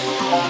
Bye.